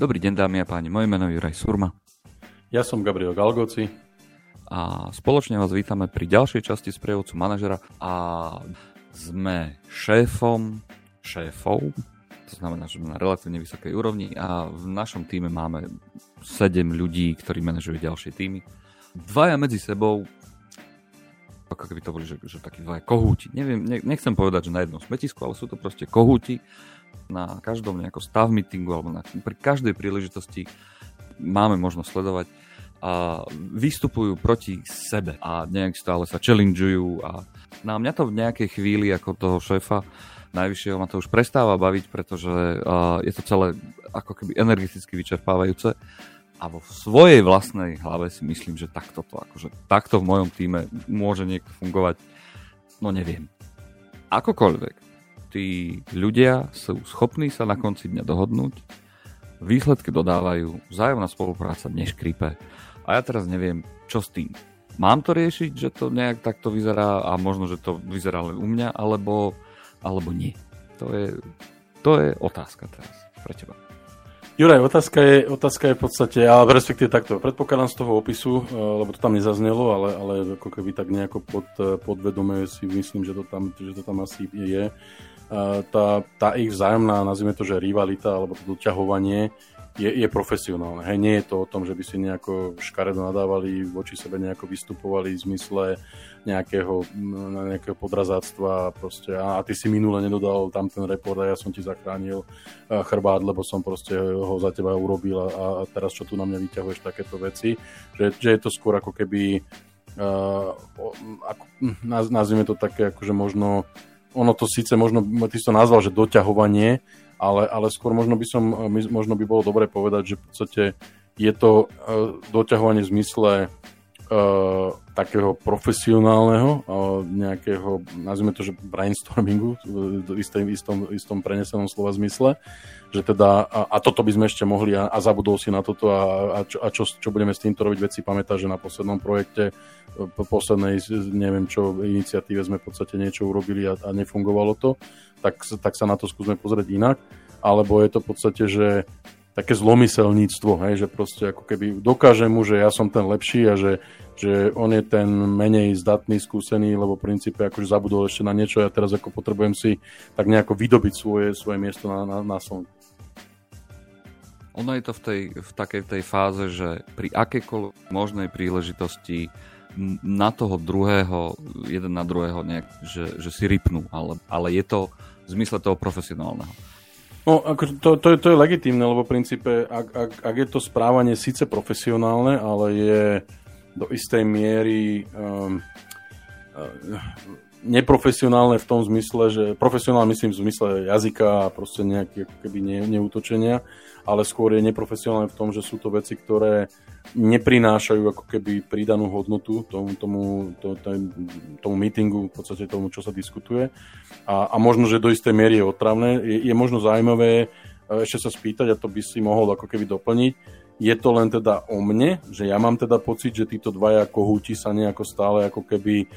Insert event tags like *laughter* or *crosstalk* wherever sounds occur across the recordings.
Dobrý deň dámy a páni, moje meno je Juraj Surma. Ja som Gabriel Galgoci. A spoločne vás vítame pri ďalšej časti sprievodcu manažera a sme šéfom šéfov, to znamená, že sme na relatívne vysokej úrovni a v našom týme máme 7 ľudí, ktorí manažujú ďalšie týmy. Dvaja medzi sebou ako keby to boli, že, že takí dvaja kohúti. Neviem, ne, nechcem povedať, že na jednom smetisku, ale sú to proste kohúti, na každom nejakom stav meetingu alebo na, pri každej príležitosti máme možnosť sledovať a vystupujú proti sebe a nejak stále sa challengeujú a na mňa to v nejakej chvíli ako toho šéfa najvyššieho ma to už prestáva baviť, pretože uh, je to celé ako keby energeticky vyčerpávajúce a vo svojej vlastnej hlave si myslím, že takto to, akože takto v mojom týme môže niekto fungovať, no neviem. Akokoľvek tí ľudia sú schopní sa na konci dňa dohodnúť, výsledky dodávajú, vzájomná spolupráca neškripe. A ja teraz neviem, čo s tým. Mám to riešiť, že to nejak takto vyzerá a možno, že to vyzerá len u mňa, alebo, alebo nie. To je, to je otázka teraz pre teba. Juraj, otázka je, otázka je v podstate, ale respektíve takto, predpokladám z toho opisu, eh, lebo to tam nezaznelo, ale, ale ako keby tak nejako pod, eh, podvedome si myslím, že to tam, že to tam asi je. Tá, tá ich vzájomná, nazvime to, že rivalita alebo to doťahovanie je, je profesionálne. Hej, nie je to o tom, že by si nejako škaredo nadávali, voči sebe nejako vystupovali v zmysle nejakého, nejakého podrazáctva proste, a, a ty si minule nedodal tam ten report a ja som ti zachránil chrbát, lebo som proste ho za teba urobil a, a teraz čo tu na mňa vyťahuješ takéto veci. Že, že je to skôr ako keby uh, ako, nazvime to také akože možno ono to síce možno, ty si to nazval, že doťahovanie, ale, ale skôr možno by som, možno by bolo dobre povedať, že v podstate je to uh, doťahovanie v zmysle uh, takého profesionálneho, uh, nejakého, nazvime to, že brainstormingu v istom, istom, istom prenesenom slova zmysle, že teda, a, a toto by sme ešte mohli a, a zabudol si na toto a, a, čo, a čo, čo budeme s týmto robiť, veci pamätá, že na poslednom projekte, po poslednej, neviem čo, iniciatíve sme v podstate niečo urobili a, a nefungovalo to, tak, tak sa na to skúsme pozrieť inak, alebo je to v podstate, že také zlomyselníctvo, hej, že proste ako keby dokáže mu, že ja som ten lepší a že, že on je ten menej zdatný, skúsený, lebo v princípe akože zabudol ešte na niečo a ja teraz ako potrebujem si tak nejako vydobiť svoje, svoje miesto na, na, na slnku. Ono je to v, tej, v takej tej fáze, že pri akékoľvek možnej príležitosti na toho druhého, jeden na druhého nejak, že, že si rypnú, ale, ale je to v zmysle toho profesionálneho. No, ako to, to, je, to je legitímne, lebo v princípe, ak, ak, ak je to správanie síce profesionálne, ale je do istej miery um, neprofesionálne v tom zmysle, že profesionálne myslím v zmysle jazyka a proste nejaké keby ne, neútočenia, ale skôr je neprofesionálne v tom, že sú to veci, ktoré neprinášajú ako keby pridanú hodnotu tomu, tomu, to, tomu meetingu, v podstate tomu, čo sa diskutuje. A, a možno, že do istej miery je otravné. Je, je možno zaujímavé e, ešte sa spýtať, a to by si mohol ako keby doplniť, je to len teda o mne, že ja mám teda pocit, že títo dvaja kohúti sa nejako stále ako keby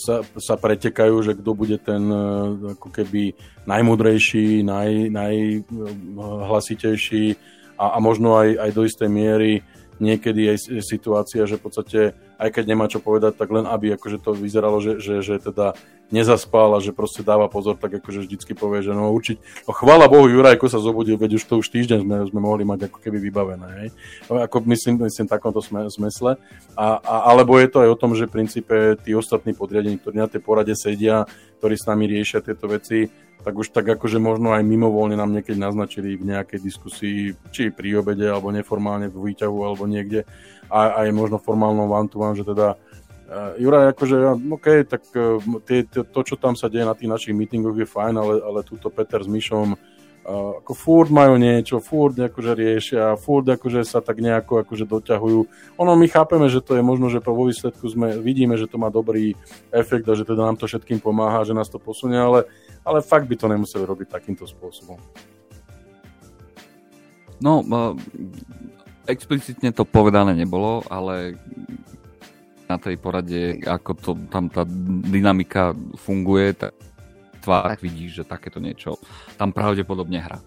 sa, sa pretekajú, že kto bude ten e, ako keby najmudrejší, naj, najhlasitejší a, a možno aj, aj do istej miery niekedy je situácia, že v podstate aj keď nemá čo povedať, tak len aby akože to vyzeralo, že, že, že teda nezaspal a že proste dáva pozor, tak akože vždycky povie, že no určiť, no chvála Bohu Jurajko sa zobudil, veď už to už týždeň sme, sme mohli mať ako keby vybavené, hej. No, ako myslím, myslím takomto zmysle. A, a, alebo je to aj o tom, že v princípe tí ostatní podriadení, ktorí na tej porade sedia, ktorí s nami riešia tieto veci, tak už tak akože možno aj mimovoľne nám niekedy naznačili v nejakej diskusii, či pri obede, alebo neformálne v výťahu, alebo niekde, a aj možno formálnom one že teda uh, Juraj, akože, OK, tak uh, tie, to, to, čo tam sa deje na tých našich meetingoch je fajn, ale, ale túto Peter s Myšom uh, ako furt majú niečo, furt akože riešia, furt akože sa tak nejako akože doťahujú. Ono my chápeme, že to je možno, že po výsledku sme, vidíme, že to má dobrý efekt a že teda nám to všetkým pomáha, že nás to posunie, ale ale fakt by to nemuseli robiť takýmto spôsobom. No, explicitne to povedané nebolo, ale na tej porade, ako to, tam tá dynamika funguje, tak tvár vidíš, že takéto niečo tam pravdepodobne hrá.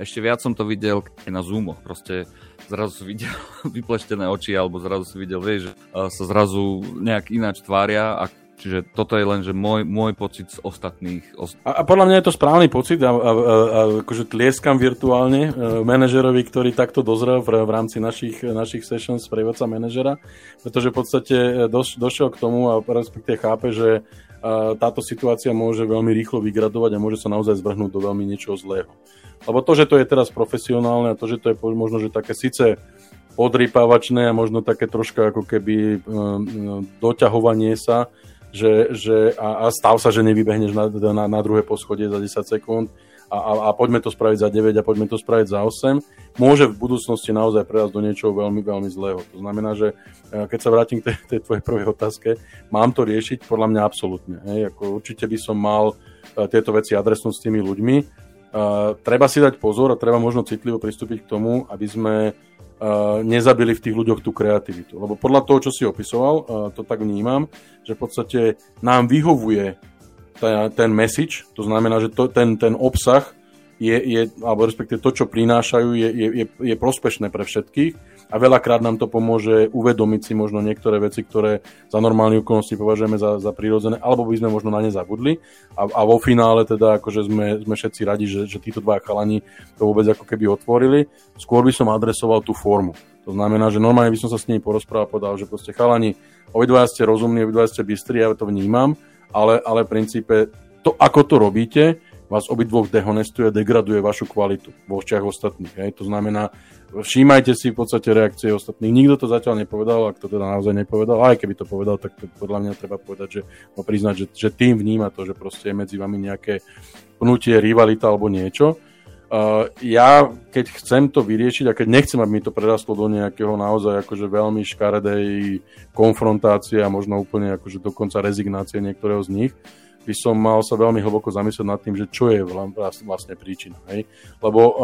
Ešte viac som to videl na Zoomoch, proste zrazu si videl *laughs* vypleštené oči, alebo zrazu si videl, vieš, že sa zrazu nejak ináč tvária a Čiže toto je len, že môj, môj pocit z ostatných. Ost... A, a podľa mňa je to správny pocit a, a, a, a akože tlieskam virtuálne e, manažerovi, ktorý takto dozrel v, v rámci našich, našich sessions prievodca manažera, pretože v podstate e, doš, došiel k tomu a respektíve chápe, že e, táto situácia môže veľmi rýchlo vygradovať a môže sa naozaj zvrhnúť do veľmi niečoho zlého. Lebo to, že to je teraz profesionálne a to, že to je možno, že také síce odrypávačné a možno také troška ako keby doťahovanie sa, že, že a, a stav sa, že nevybehneš na, na, na druhé poschodie za 10 sekúnd a, a, a poďme to spraviť za 9 a poďme to spraviť za 8, môže v budúcnosti naozaj prejsť do niečoho veľmi, veľmi zlého. To znamená, že e, keď sa vrátim k tej, tej tvojej prvej otázke, mám to riešiť? Podľa mňa absolútne. Hej? Ako určite by som mal e, tieto veci adresnúť s tými ľuďmi. Uh, treba si dať pozor a treba možno citlivo pristúpiť k tomu, aby sme uh, nezabili v tých ľuďoch tú kreativitu. Lebo podľa toho, čo si opisoval, uh, to tak vnímam, že v podstate nám vyhovuje ten, ten message, to znamená, že to, ten, ten obsah je, je, alebo respektíve to, čo prinášajú, je, je, je, prospešné pre všetkých a veľakrát nám to pomôže uvedomiť si možno niektoré veci, ktoré za normálne okolnosti považujeme za, za prírodzené, alebo by sme možno na ne zabudli a, a vo finále teda akože sme, sme všetci radi, že, že títo dva chalani to vôbec ako keby otvorili. Skôr by som adresoval tú formu. To znamená, že normálne by som sa s nimi porozprával a povedal, že proste chalani, obidvaja ste rozumní, obidvaja ste bystri, ja to vnímam, ale, ale v princípe to, ako to robíte, vás obidvoch dehonestuje, degraduje vašu kvalitu vo očiach ostatných. Hej. To znamená, všímajte si v podstate reakcie ostatných. Nikto to zatiaľ nepovedal, ak to teda naozaj nepovedal, aj keby to povedal, tak to podľa mňa treba povedať, že no, priznať, že, že tým vníma to, že proste je medzi vami nejaké pnutie, rivalita alebo niečo. Uh, ja, keď chcem to vyriešiť a keď nechcem, aby mi to prerastlo do nejakého naozaj akože veľmi škaredej konfrontácie a možno úplne akože dokonca rezignácie niektorého z nich, by som mal sa veľmi hlboko zamyslieť nad tým, že čo je vlastne príčina. Hej? Lebo uh,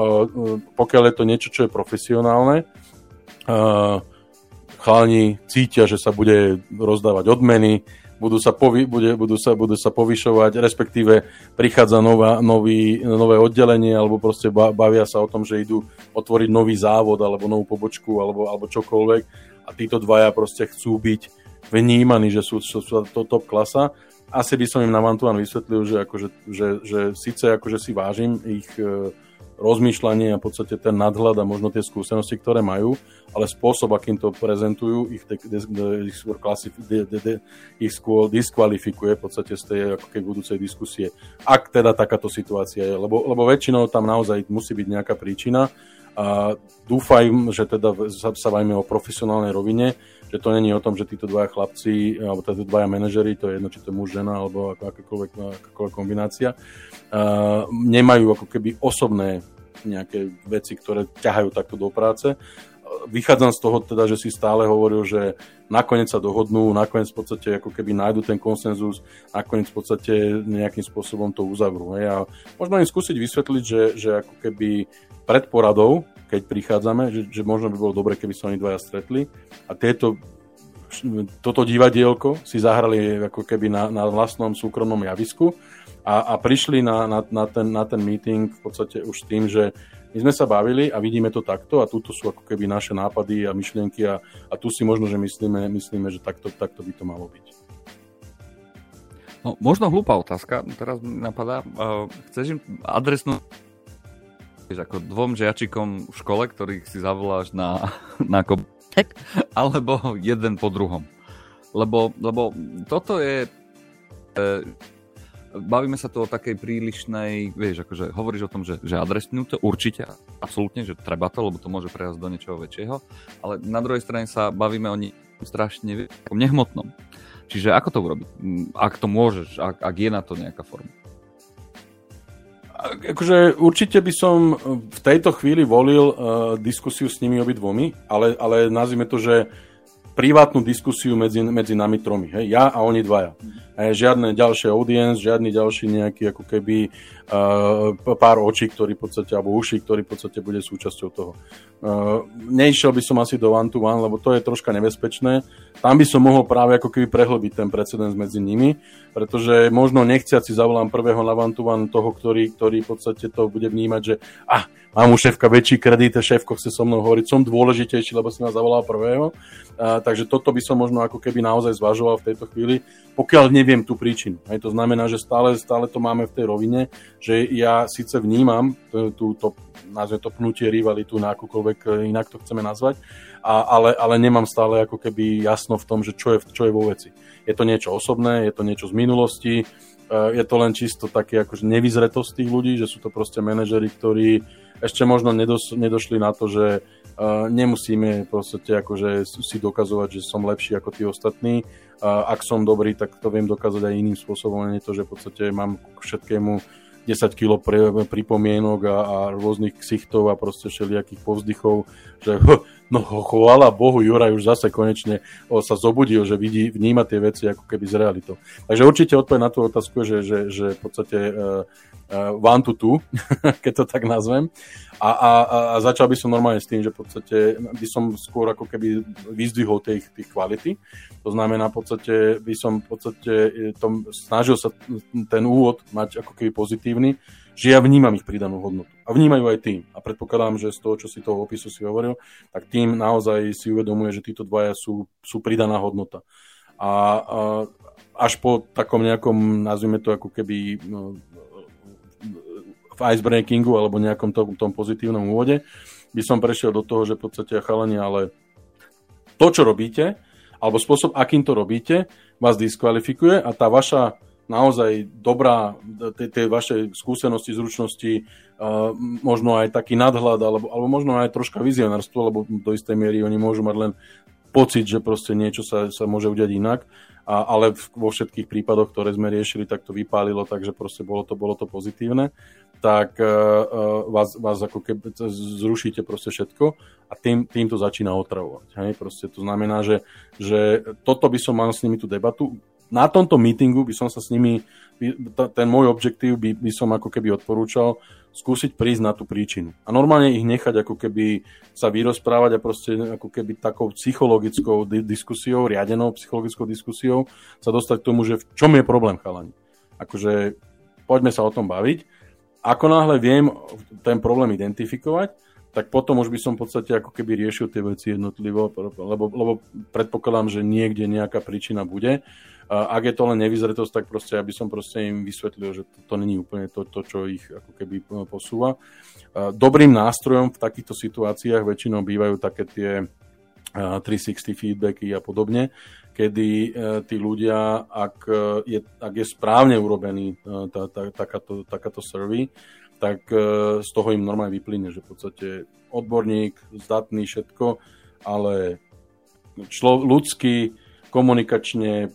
pokiaľ je to niečo, čo je profesionálne, uh, chalani cítia, že sa bude rozdávať odmeny, budú sa, povi, bude, budú sa, budú sa povyšovať, respektíve prichádza nová, nový, nové oddelenie, alebo proste bavia sa o tom, že idú otvoriť nový závod, alebo novú pobočku, alebo, alebo čokoľvek. A títo dvaja proste chcú byť vnímaní, že sú, sú, sú to top klasa. Asi by som im na Vantuan vysvetlil, že, akože, že, že síce akože si vážim ich e, rozmýšľanie a v podstate ten nadhľad a možno tie skúsenosti, ktoré majú, ale spôsob, akým to prezentujú, ich, de, de, de, ich, skôr, klasif, de, de, de, ich skôr diskvalifikuje v podstate z tej ako keď budúcej diskusie, ak teda takáto situácia je, lebo, lebo väčšinou tam naozaj musí byť nejaká príčina a dúfajme, že teda sa, bavíme o profesionálnej rovine, že to není o tom, že títo dvaja chlapci, alebo títo dvaja manažery, to je jedno, či to je muž, žena, alebo akákoľvek, akákoľvek kombinácia, uh, nemajú ako keby osobné nejaké veci, ktoré ťahajú takto do práce. Vychádzam z toho teda, že si stále hovoril, že nakoniec sa dohodnú, nakoniec v podstate ako keby nájdu ten konsenzus, nakoniec v podstate nejakým spôsobom to uzavrú. Hej. A možno im skúsiť vysvetliť, že, že ako keby pred poradou keď prichádzame, že, že možno by bolo dobre, keby sa oni dvaja stretli a tieto toto divadielko si zahrali ako keby na, na vlastnom súkromnom javisku a, a prišli na, na, na, ten, na ten meeting v podstate už tým, že my sme sa bavili a vidíme to takto a tuto sú ako keby naše nápady a myšlienky a, a tu si možno, že myslíme, myslíme že takto, takto by to malo byť. No, možno hlúpa otázka, teraz mi napadá. Uh, chceš im adresnú vieš, ako dvom žiačikom v škole, ktorých si zavoláš na, na kopek, *laughs* alebo jeden po druhom. Lebo, lebo toto je... E, bavíme sa tu o takej prílišnej, vieš, akože hovoríš o tom, že, že adresnú to určite, absolútne, že treba to, lebo to môže prejsť do niečoho väčšieho, ale na druhej strane sa bavíme o strašne nehmotnom. Čiže ako to urobiť? Ak to môžeš, ak, ak je na to nejaká forma akože určite by som v tejto chvíli volil uh, diskusiu s nimi obidvomi, ale, ale nazvime to, že privátnu diskusiu medzi, medzi nami tromi. Hej? Ja a oni dvaja. žiadne ďalšie audience, žiadny ďalší nejaký ako keby uh, pár očí, ktorý v podstate, alebo uši, ktorý v podstate bude súčasťou toho. Uh, neišiel by som asi do one to one, lebo to je troška nebezpečné. Tam by som mohol práve ako keby prehlbiť ten precedens medzi nimi, pretože možno nechciac si zavolám prvého na one to one toho, ktorý, ktorý v podstate to bude vnímať, že ah, mám u šéfka väčší kredit, šéfko chce so mnou hovoriť, som dôležitejší, lebo si ma zavolal prvého. Uh, takže toto by som možno ako keby naozaj zvažoval v tejto chvíli, pokiaľ neviem tú príčinu. Aj to znamená, že stále, stále to máme v tej rovine, že ja síce vnímam túto, nazve to pnutie, rivalitu, na akúkoľvek e, inak to chceme nazvať, a, ale, ale nemám stále ako keby jasno v tom, že čo je, čo je vo veci. Je to niečo osobné, je to niečo z minulosti, je to len čisto také akože nevyzretosť tých ľudí, že sú to proste manažery, ktorí ešte možno nedos, nedošli na to, že Uh, nemusíme podstate akože si dokazovať, že som lepší ako tí ostatní. Uh, ak som dobrý, tak to viem dokázať aj iným spôsobom, nie to, že v podstate mám k všetkému 10 kg pripomienok a, a rôznych ksichtov a proste všelijakých povzdychov, že *laughs* no chvála Bohu, Juraj už zase konečne sa zobudil, že vidí, vníma tie veci ako keby z realitou. Takže určite odpoveď na tú otázku, že, že, že v podstate uh, uh, one to two, *laughs* keď to tak nazvem. A, a, a začal by som normálne s tým, že v podstate by som skôr ako keby vyzdvihol tých, tých kvality. To znamená, v podstate by som v podstate tom, snažil sa ten úvod mať ako keby pozitívny, že ja vnímam ich pridanú hodnotu. A vnímajú aj tým. A predpokladám, že z toho, čo si toho opisu si hovoril, tak tým naozaj si uvedomuje, že títo dvaja sú, sú pridaná hodnota. A, a až po takom nejakom, nazvime to ako keby no, v icebreakingu alebo nejakom tom, tom pozitívnom úvode, by som prešiel do toho, že v podstate chalani, ale to, čo robíte, alebo spôsob, akým to robíte, vás diskvalifikuje a tá vaša naozaj dobrá, tie vaše skúsenosti, zručnosti, možno aj taký nadhľad, alebo, alebo možno aj troška vizionárstvo, lebo do istej miery oni môžu mať len pocit, že proste niečo sa, sa môže udiať inak, a, ale vo všetkých prípadoch, ktoré sme riešili, tak to vypálilo, takže proste bolo to, bolo to pozitívne tak uh, vás, vás ako keby zrušíte proste všetko a tým, tým to začína otravovať. Hej? Proste to znamená, že, že toto by som mal s nimi tú debatu. Na tomto meetingu by som sa s nimi, ten môj objektív by, by som ako keby odporúčal skúsiť prísť na tú príčinu. A normálne ich nechať ako keby sa vyrozprávať a proste ako keby takou psychologickou diskusiou, riadenou psychologickou diskusiou sa dostať k tomu, že v čom je problém chalani. Akože poďme sa o tom baviť ako náhle viem ten problém identifikovať, tak potom už by som v podstate ako keby riešil tie veci jednotlivo, lebo, lebo predpokladám, že niekde nejaká príčina bude. Ak je to len nevyzretosť, tak proste aby som proste im vysvetlil, že to, to není úplne to, to, čo ich ako keby posúva. Dobrým nástrojom v takýchto situáciách väčšinou bývajú také tie 360 feedbacky a podobne, kedy e, tí ľudia, ak e, je, ak je správne urobený e, tá, tá, takáto, takáto survey, tak z toho im normálne vyplyne, že v podstate odborník, zdatný, všetko, ale člo, ľudský, komunikačne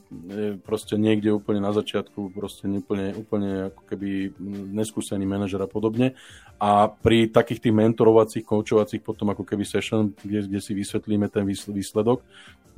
proste niekde úplne na začiatku, proste úplne, úplne ako keby neskúsený manažer a podobne. A pri takých tých mentorovacích, koučovacích potom ako keby session, kde, kde si vysvetlíme ten výsledok,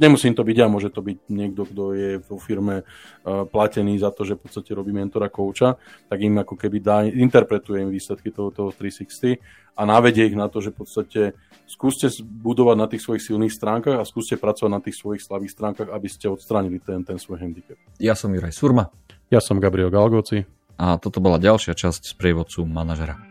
nemusím to byť ja, môže to byť niekto, kto je vo firme uh, platený za to, že v podstate robí mentora, kouča, tak im ako keby dá, interpretuje im výsledky toho, toho 360 a navedie ich na to, že v podstate skúste budovať na tých svojich silných stránkach a skúste pracovať na tých svojich slabých stránkach, aby ste odstránili ten, ten svoj handicap. Ja som Juraj Surma. Ja som Gabriel Galgoci. A toto bola ďalšia časť z prievodcu manažera.